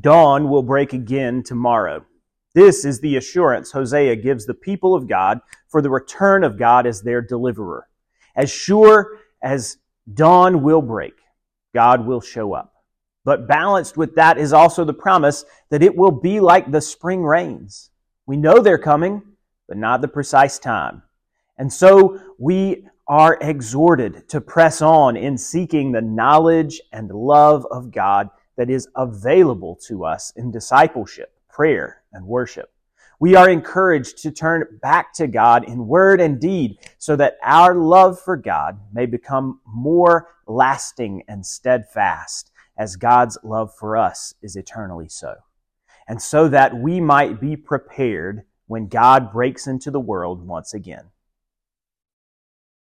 Dawn will break again tomorrow. This is the assurance Hosea gives the people of God for the return of God as their deliverer. As sure as dawn will break, God will show up. But balanced with that is also the promise that it will be like the spring rains. We know they're coming, but not the precise time. And so we are exhorted to press on in seeking the knowledge and love of God that is available to us in discipleship, prayer, and worship. We are encouraged to turn back to God in word and deed so that our love for God may become more lasting and steadfast as God's love for us is eternally so. And so that we might be prepared when God breaks into the world once again.